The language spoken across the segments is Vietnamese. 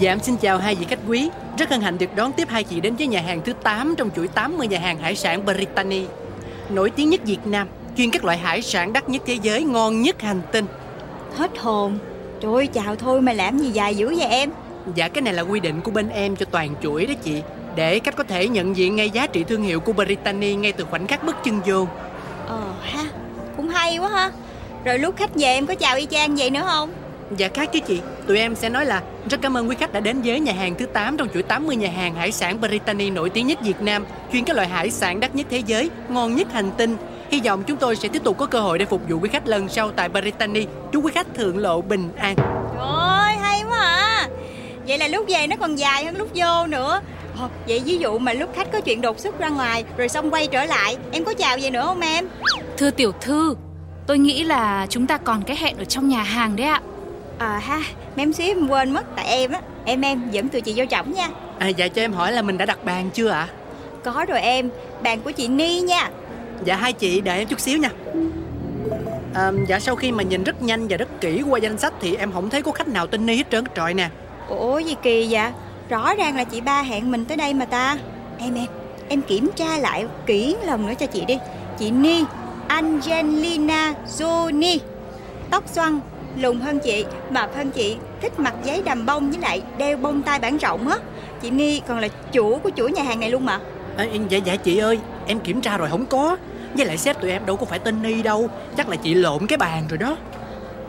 Dạ em xin chào hai vị khách quý. Rất hân hạnh được đón tiếp hai chị đến với nhà hàng thứ 8 Trong chuỗi 80 nhà hàng hải sản Brittany. Nổi tiếng nhất Việt Nam Chuyên các loại hải sản đắt nhất thế giới Ngon nhất hành tinh. Hết hồn. Trời ơi chào thôi mà làm gì dài dữ vậy em? Dạ cái này là quy định của bên em cho toàn chuỗi đó chị. Để khách có thể nhận diện ngay giá trị thương hiệu của Brittany Ngay từ khoảnh khắc bước chân vô. Ờ ha Cũng hay quá ha. Rồi lúc khách về em có chào y chang vậy nữa không Dạ khác chứ chị. Tụi em sẽ nói là Rất cảm ơn quý khách đã đến với nhà hàng thứ 8 Trong chuỗi 80 nhà hàng hải sản Brittany nổi tiếng nhất Việt Nam Chuyên các loại hải sản đắt nhất thế giới Ngon nhất hành tinh. Hy vọng chúng tôi sẽ tiếp tục có cơ hội để phục vụ quý khách lần sau tại Brittany. Chúc quý khách thượng lộ bình an. Trời ơi hay quá à. Vậy là lúc về nó còn dài hơn lúc vô nữa. Ồ, Vậy ví dụ mà lúc khách có chuyện đột xuất ra ngoài Rồi xong quay trở lại Em có chào gì nữa không em? Thưa tiểu thư, tôi nghĩ là chúng ta còn cái hẹn ở trong nhà hàng đấy ạ. À ha Mém xíu em quên mất Tại em á. Em em dẫn tụi chị vô trọng nha. À, Dạ cho em hỏi là mình đã đặt bàn chưa ạ? Có rồi em Bàn của chị Ni nha. Dạ hai chị đợi em chút xíu nha. À, Dạ sau khi mà nhìn rất nhanh và rất kỹ qua danh sách Thì em không thấy có khách nào tên Ni hết trơn trọi nè. Ủa gì kỳ vậy? Rõ ràng là chị ba hẹn mình tới đây mà ta. Em em Em kiểm tra lại kỹ lần nữa cho chị đi. Chị Ni Angelina Jolie. Tóc xoăn Lùn hơn chị Mập hơn chị Thích mặc giấy đầm bông với lại đeo bông tai bản rộng á. Chị Ni còn là chủ của chuỗi nhà hàng này luôn mà. À, Dạ dạ chị ơi Em kiểm tra rồi không có. Với lại sếp tụi em đâu có phải tên Ni đâu Chắc là chị lộn cái bàn rồi đó.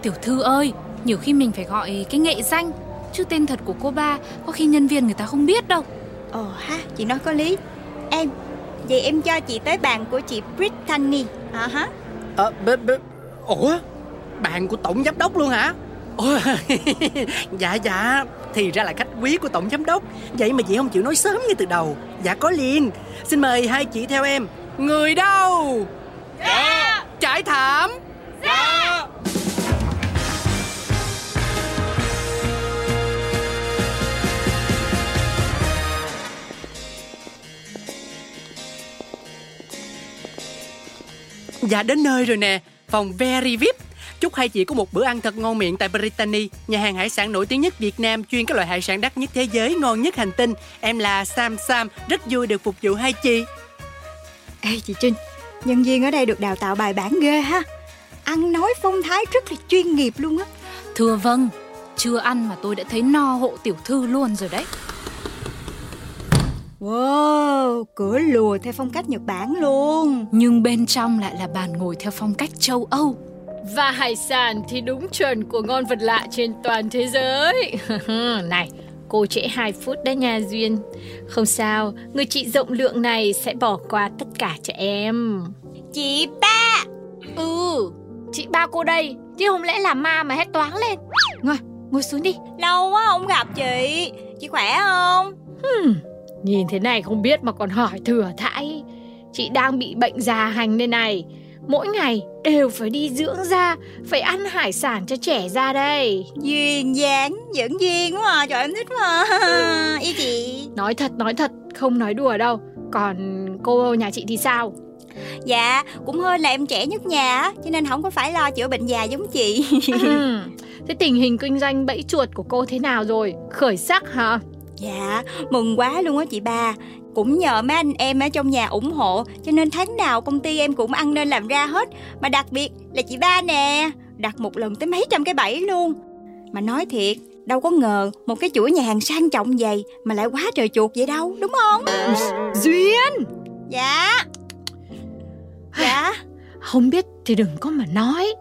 Tiểu thư ơi, nhiều khi mình phải gọi cái nghệ danh Chứ tên thật của cô ba có khi nhân viên người ta không biết đâu. Ồ ha chị nói có lý. Em Vậy em cho chị tới bàn của chị Brittany À ha. À, b, b, Ủa Bàn của tổng giám đốc luôn hả? Dạ dạ. Thì ra là khách quý của tổng giám đốc. Vậy mà chị không chịu nói sớm như từ đầu. Dạ có liền. Xin mời hai chị theo em. Người đâu? Dạ. Trải thảm. Dạ. Dạ đến nơi rồi nè. Phòng Very VIP Chúc hai chị có một bữa ăn thật ngon miệng tại Brittany Nhà hàng hải sản nổi tiếng nhất Việt Nam Chuyên các loại hải sản đắt nhất thế giới Ngon nhất hành tinh. Em là Sam Sam Rất vui được phục vụ hai chị. Ê chị Trinh Nhân viên ở đây được đào tạo bài bản ghê ha. Ăn nói phong thái rất là chuyên nghiệp luôn á. Thưa vâng, chưa ăn mà tôi đã thấy no hộ tiểu thư luôn rồi đấy. Wow, cửa lùa theo phong cách Nhật Bản luôn. Nhưng bên trong lại là bàn ngồi theo phong cách châu Âu Và hải sản thì đúng chuẩn của ngon vật lạ trên toàn thế giới. Này, cô trễ 2 phút đấy nha Duyên. Không sao, người chị rộng lượng này sẽ bỏ qua tất cả cho em. Chị ba. Ừ, chị ba cô đây. Chứ không lẽ là ma mà hét toáng lên. Ngồi, ngồi xuống đi. Lâu quá không gặp chị. Chị khỏe không? Hmm, Nhìn thế này không biết mà còn hỏi thừa thãi. Chị đang bị bệnh già hành đây này Mỗi ngày đều phải đi dưỡng da Phải ăn hải sản cho trẻ ra đây. Duyên dáng, dẫn duyên quá à Trời em thích quá à. Ý chị? Nói thật nói thật Không nói đùa đâu. Còn cô nhà chị thì sao? Dạ, cũng hơi là em trẻ nhất nhà á, Cho nên không có phải lo chữa bệnh già giống chị. Ừ, Thế tình hình kinh doanh bẫy chuột của cô thế nào rồi? Khởi sắc hả Dạ, mừng quá luôn á chị ba. Cũng nhờ mấy anh em ở trong nhà ủng hộ Cho nên tháng nào công ty em cũng ăn nên làm ra hết. Mà đặc biệt là chị ba nè Đặt một lần tới mấy trăm cái bẫy luôn. Mà nói thiệt Đâu có ngờ một cái chuỗi nhà hàng sang trọng vậy Mà lại quá trời chuột vậy đâu Đúng không? Duyên! Dạ. Dạ. Không biết thì đừng có mà nói.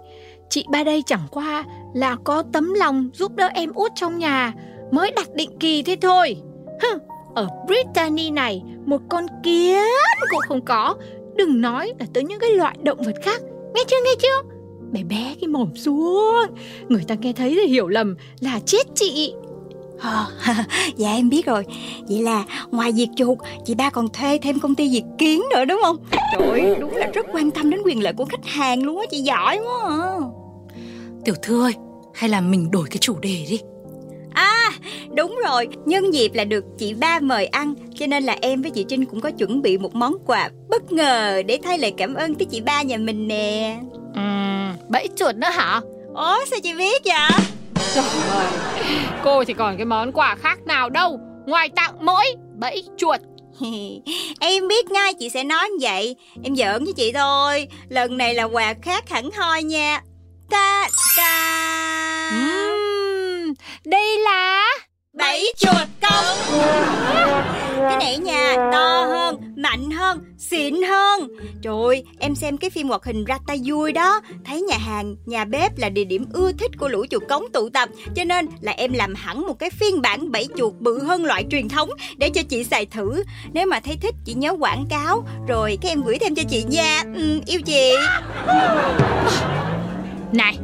Chị ba đây chẳng qua là có tấm lòng giúp đỡ em út trong nhà Mới đặt định kỳ thế thôi. Hừ, Ở Brittany này Một con kiến cũng không có. Đừng nói là tới những cái loại động vật khác. Nghe chưa nghe chưa? Bé bé cái mồm xuống. Người ta nghe thấy thì hiểu lầm là chết chị. Ờ, dạ em biết rồi. Vậy là ngoài việc chuột Chị ba còn thuê thêm công ty Việt Kiến nữa đúng không? Trời ơi, đúng là rất quan tâm đến quyền lợi của khách hàng luôn á Chị giỏi quá à. Tiểu thư ơi, hay là mình đổi cái chủ đề đi đúng rồi Nhân dịp là được chị ba mời ăn Cho nên là em với chị Trinh cũng có chuẩn bị một món quà bất ngờ Để thay lời cảm ơn tới chị ba nhà mình nè. Ừ, Bẫy chuột nữa hả? Ủa sao chị biết vậy? Trời ơi, cô thì còn cái món quà khác nào đâu. Ngoài tặng mỗi bẫy chuột. Em biết ngay chị sẽ nói như vậy. Em giỡn với chị thôi. Lần này là quà khác hẳn hoi nha. Ta da uhm, Đây là Bẫy chuột công Cái này nha to hơn, mạnh hơn, xịn hơn. Trời em xem cái phim hoạt hình Ratatouille đó. Thấy nhà hàng, nhà bếp là địa điểm ưa thích của lũ chuột cống tụ tập. Cho nên là em làm hẳn một cái phiên bản bẫy chuột bự hơn loại truyền thống Để cho chị xài thử. Nếu mà thấy thích chị nhớ quảng cáo. Rồi cái em gửi thêm cho chị. Nha ừ, Yêu chị. Này,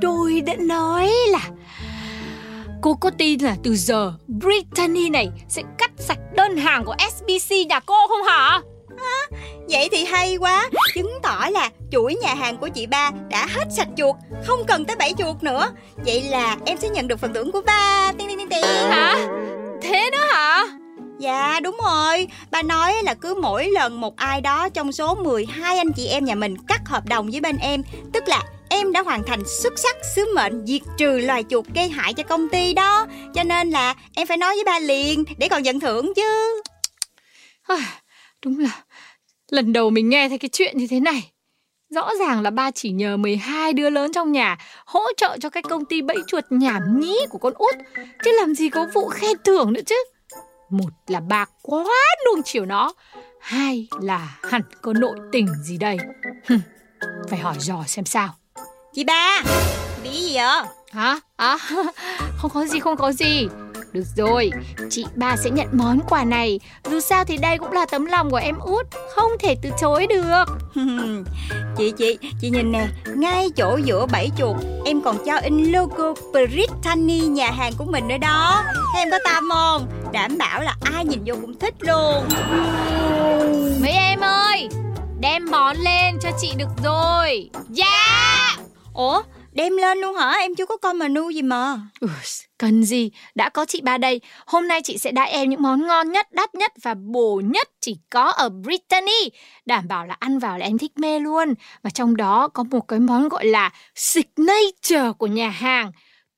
tôi đã nói là Cô có tin là từ giờ Brittany này sẽ cắt sạch đơn hàng của SBC nhà cô không hả? À, vậy thì hay quá Chứng tỏ là chuỗi nhà hàng của chị ba đã hết sạch chuột Không cần tới bảy chuột nữa Vậy là em sẽ nhận được phần thưởng của ba Tiên tiên tiên tiên Hả? Thế đó hả? Dạ đúng rồi Ba nói là cứ mỗi lần một ai đó trong số 12 anh chị em nhà mình cắt hợp đồng với bên em Tức là em đã hoàn thành xuất sắc, sứ mệnh, diệt trừ loài chuột gây hại cho công ty đó. Cho nên là em phải nói với ba liền, để còn nhận thưởng chứ. Đúng là lần đầu mình nghe thấy cái chuyện như thế này. Rõ ràng là ba chỉ nhờ 12 đứa lớn trong nhà hỗ trợ cho cái công ty bẫy chuột nhảm nhí của con út. Chứ làm gì có vụ khen thưởng nữa chứ. Một là ba quá nuông chiều nó, Hai là hẳn có nội tình gì đây. Phải hỏi dò xem sao. Chị ba Bị gì vậy? Hả? À, không có gì không có gì. Được rồi, chị ba sẽ nhận món quà này. Dù sao thì đây cũng là tấm lòng của em út Không thể từ chối được. Chị chị, chị nhìn nè Ngay chỗ giữa bảy chuột Em còn cho in logo Brittany nhà hàng của mình nữa đó. Em có tâm không? Đảm bảo là ai nhìn vô cũng thích luôn. Mấy em ơi Đem món lên cho chị được rồi. Dạ! yeah! Ủa đem lên luôn hả? Em chưa có coi menu gì mà. Ừ, cần gì? Đã có chị ba đây. Hôm nay chị sẽ đãi em những món ngon nhất đắt nhất và bổ nhất chỉ có ở Brittany. Đảm bảo là ăn vào là em thích mê luôn. Và trong đó có một cái món gọi là signature của nhà hàng.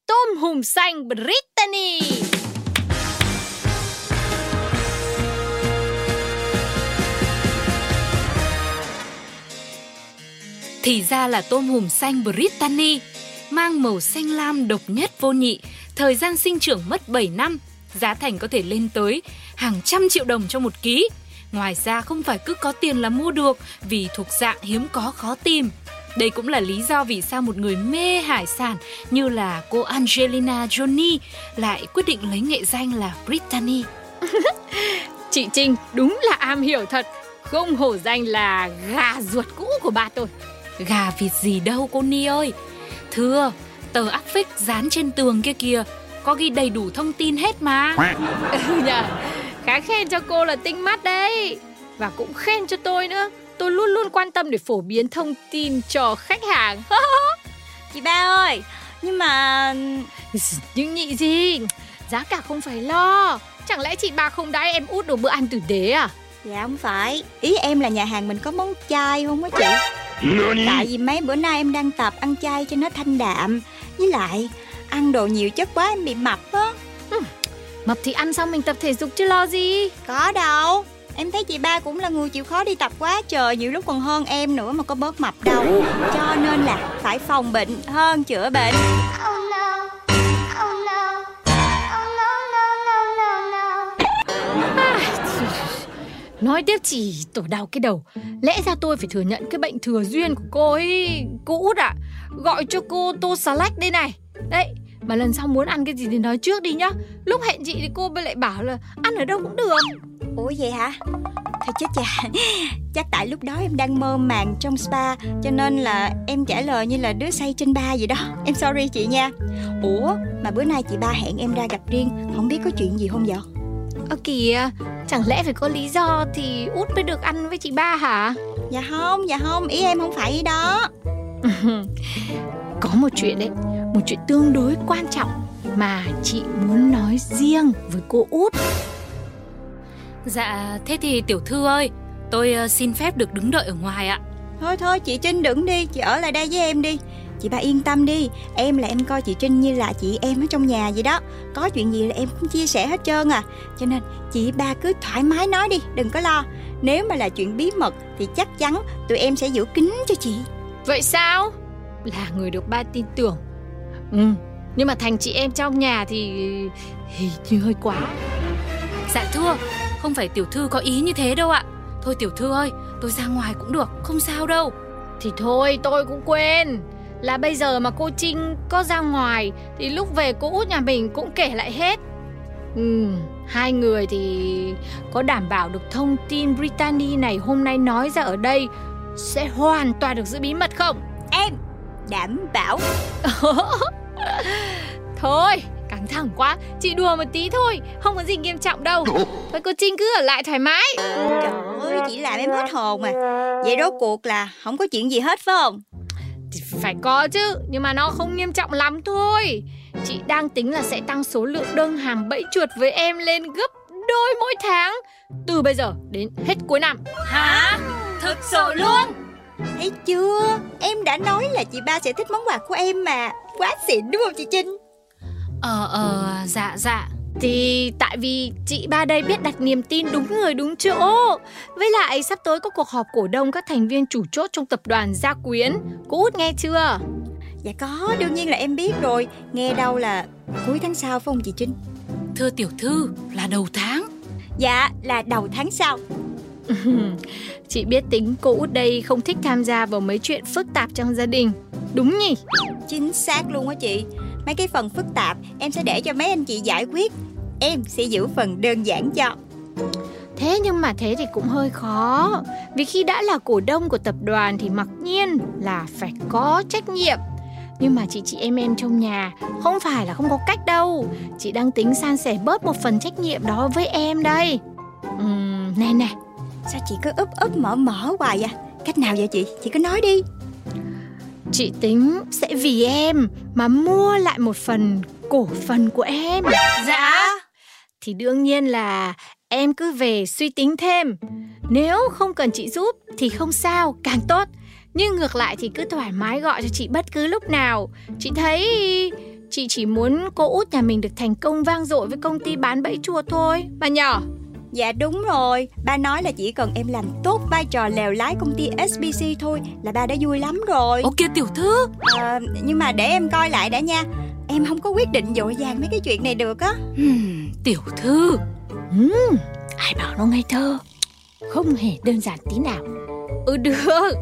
Tôm hùm xanh Brittany. Thì ra là tôm hùm xanh Brittany, mang màu xanh lam độc nhất vô nhị, thời gian sinh trưởng mất 7 năm, giá thành có thể lên tới hàng trăm triệu đồng cho một ký. Ngoài ra không phải cứ có tiền là mua được vì thuộc dạng hiếm có khó tìm. Đây cũng là lý do vì sao một người mê hải sản như là cô Angelina Jolie lại quyết định lấy nghệ danh là Brittany. Chị Trinh đúng là am hiểu thật, không hổ danh là gà ruột cũ của ba tôi. Gà vịt gì đâu cô Ni ơi. Thưa Tờ áp phích dán trên tường kia kìa Có ghi đầy đủ thông tin hết mà. Ừ, nhờ Khá khen cho cô là tinh mắt đấy. Và cũng khen cho tôi nữa Tôi luôn luôn quan tâm để phổ biến thông tin cho khách hàng. Chị ba ơi Nhưng mà Nhưng nhị gì Giá cả không phải lo. Chẳng lẽ chị ba không đãi em út đồ bữa ăn tử tế à? Dạ không phải Ý em là nhà hàng mình có món chay không á chị Tại vì mấy bữa nay em đang tập ăn chay cho nó thanh đạm. Với lại ăn đồ nhiều chất quá em bị mập á. Mập thì ăn xong mình tập thể dục chứ lo gì? Có đâu. Em thấy chị ba cũng là người chịu khó đi tập quá trời Nhiều lúc còn hơn em nữa mà có bớt mập đâu. Cho nên là phải phòng bệnh hơn chữa bệnh Nói tiếp chỉ tổ đau cái đầu. Lẽ ra tôi phải thừa nhận cái bệnh thừa duyên của cô ấy Cô út ạ à, Gọi cho cô tô xà lách đây này. Đấy mà lần sau muốn ăn cái gì thì nói trước đi nhá. Lúc hẹn chị thì cô lại bảo là Ăn ở đâu cũng được. Ủa vậy hả? Thôi chết chà Chắc tại lúc đó em đang mơ màng trong spa Cho nên là em trả lời như là đứa say trên ba vậy đó. Em sorry chị nha. Ủa mà bữa nay chị ba hẹn em ra gặp riêng Không biết có chuyện gì không vậy? Ơ kìa Chẳng lẽ phải có lý do thì út mới được ăn với chị ba hả? Dạ không Dạ không Ý em không phải ý đó. Có một chuyện đấy Một chuyện tương đối quan trọng Mà chị muốn nói riêng với cô út. Dạ thế thì tiểu thư ơi Tôi uh, xin phép được đứng đợi ở ngoài ạ. Thôi thôi chị Trinh đừng đi Chị ở lại đây với em đi Chị ba yên tâm đi. Em là em coi chị Trinh như là chị em ở trong nhà vậy đó. Có chuyện gì là em cũng chia sẻ hết trơn à. Cho nên chị ba cứ thoải mái nói đi Đừng có lo. Nếu mà là chuyện bí mật Thì chắc chắn tụi em sẽ giữ kín cho chị. Vậy sao? Là người được ba tin tưởng. Ừ Nhưng mà thành chị em trong nhà thì Hình như hơi quá. Dạ thưa Không phải tiểu thư có ý như thế đâu ạ. Thôi tiểu thư ơi Tôi ra ngoài cũng được Không sao đâu. Thì thôi tôi cũng quên Là bây giờ mà cô Trinh có ra ngoài Thì lúc về cô út nhà mình cũng kể lại hết. Ừ, hai người thì có đảm bảo được thông tin Brittany này hôm nay nói ra ở đây sẽ hoàn toàn được giữ bí mật không? Em đảm bảo. Thôi, căng thẳng quá, chị đùa một tí thôi, không có gì nghiêm trọng đâu. Thôi cô Trinh cứ ở lại thoải mái. Trời ơi chị làm em hết hồn mà Vậy rốt cuộc là không có chuyện gì hết phải không Phải có chứ, nhưng mà nó không nghiêm trọng lắm thôi. Chị đang tính là sẽ tăng số lượng đơn hàng bẫy chuột với em lên gấp đôi mỗi tháng Từ bây giờ đến hết cuối năm. Hả? Thực sự luôn? Thấy chưa? Em đã nói là chị ba sẽ thích món quà của em mà. Quá xịn đúng không chị Trinh? Ờ ờ dạ dạ Thì tại vì chị ba đây biết đặt niềm tin đúng người đúng chỗ. Với lại sắp tới có cuộc họp cổ đông các thành viên chủ chốt trong tập đoàn Gia Quyến. Cô út nghe chưa? Dạ có đương nhiên là em biết rồi. Nghe đâu là cuối tháng sau phải không chị Trinh? Thưa tiểu thư là đầu tháng. Dạ là đầu tháng sau. Chị biết tính cô út đây không thích tham gia vào mấy chuyện phức tạp trong gia đình. Đúng nhỉ? Chính xác luôn á chị Mấy cái phần phức tạp em sẽ để cho mấy anh chị giải quyết. Em sẽ giữ phần đơn giản cho. Thế nhưng mà thế thì cũng hơi khó. Vì khi đã là cổ đông của tập đoàn thì mặc nhiên là phải có trách nhiệm. Nhưng mà chị chị em em trong nhà không phải là không có cách đâu. Chị đang tính san sẻ bớt một phần trách nhiệm đó với em đây. Ừm, nè nè Sao chị cứ úp úp mở mở hoài vậy? Cách nào vậy chị? Chị cứ nói đi Chị tính sẽ vì em mà mua lại một phần cổ phần của em. Dạ. Thì đương nhiên là em cứ về suy tính thêm. Nếu không cần chị giúp thì không sao, càng tốt. Nhưng ngược lại thì cứ thoải mái gọi cho chị bất cứ lúc nào. Chị thấy chị chỉ muốn cô út nhà mình được thành công vang dội với công ty bán bẫy chùa thôi. Bà nhỏ Dạ đúng rồi. Ba nói là chỉ cần em làm tốt vai trò lèo lái công ty SBC thôi Là ba đã vui lắm rồi. Kìa tiểu thư. À, Nhưng mà để em coi lại đã nha. Em không có quyết định dội vàng mấy cái chuyện này được á. Hmm, Tiểu thư. Ừm, ai bảo nó ngây thơ? Không hề đơn giản tí nào. Ừ được,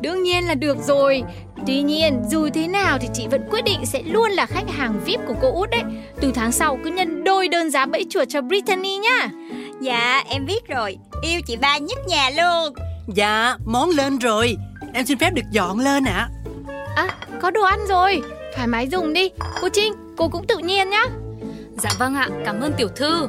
đương nhiên là được rồi. Tuy nhiên, dù thế nào thì chị vẫn quyết định sẽ luôn là khách hàng VIP của cô út đấy. Từ tháng sau cứ nhân đôi đơn giá bẫy chuột cho Brittany nhá Dạ em biết rồi. Yêu chị ba nhất nhà luôn. Dạ món lên rồi. Em xin phép được dọn lên ạ. À, có đồ ăn rồi. Thoải mái dùng đi. Cô Trinh, cô cũng tự nhiên nhá. Dạ vâng ạ, cảm ơn tiểu thư.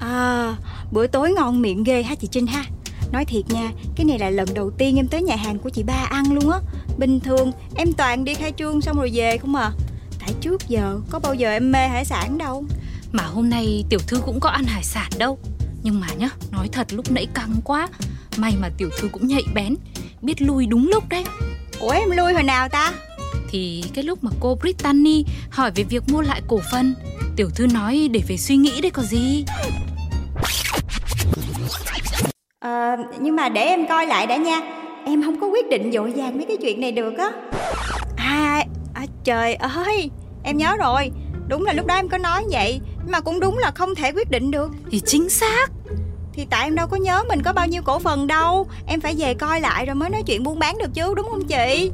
À bữa tối ngon miệng ghê ha chị Trinh ha Nói thiệt nha Cái này là lần đầu tiên em tới nhà hàng của chị ba ăn luôn á. Bình thường em toàn đi khai trương xong rồi về không à. Tại trước giờ có bao giờ em mê hải sản đâu. Mà hôm nay tiểu thư cũng có ăn hải sản đâu. Nhưng mà nhá, nói thật lúc nãy căng quá. May mà tiểu thư cũng nhạy bén Biết lui đúng lúc đấy. Ủa em lui hồi nào ta? Thì cái lúc mà cô Brittany hỏi về việc mua lại cổ phần Tiểu thư nói để về suy nghĩ đấy có gì à, Nhưng mà để em coi lại đã nha. Em không có quyết định dội vàng mấy cái chuyện này được á. À, à trời ơi Em nhớ rồi. Đúng là lúc đó em có nói vậy Nhưng mà cũng đúng là không thể quyết định được. Thì chính xác. Thì tại em đâu có nhớ mình có bao nhiêu cổ phần đâu. Em phải về coi lại rồi mới nói chuyện buôn bán được chứ Đúng không chị?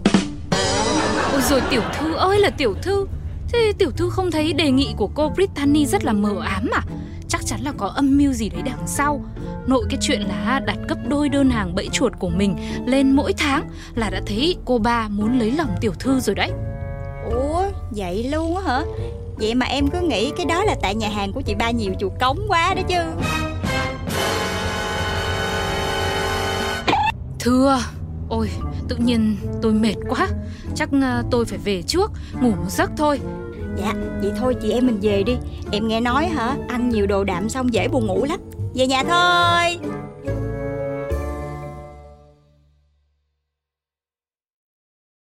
Ôi rồi tiểu thư ơi là tiểu thư. Thế tiểu thư không thấy đề nghị của cô Brittany rất là mờ ám à Chắc chắn là có âm mưu gì đấy đằng sau. Nội cái chuyện là đặt gấp đôi đơn hàng bẫy chuột của mình lên mỗi tháng Là đã thấy cô ba muốn lấy lòng tiểu thư rồi đấy. Ủa vậy luôn á hả? Vậy mà em cứ nghĩ cái đó là tại nhà hàng của chị ba nhiều chuột cống quá đó chứ. Thưa Ôi tự nhiên tôi mệt quá. Chắc ờ, tôi phải về trước Ngủ một giấc thôi Dạ vậy thôi chị, em mình về đi. Em nghe nói hả, Ăn nhiều đồ đạm xong dễ buồn ngủ lắm. Về nhà thôi.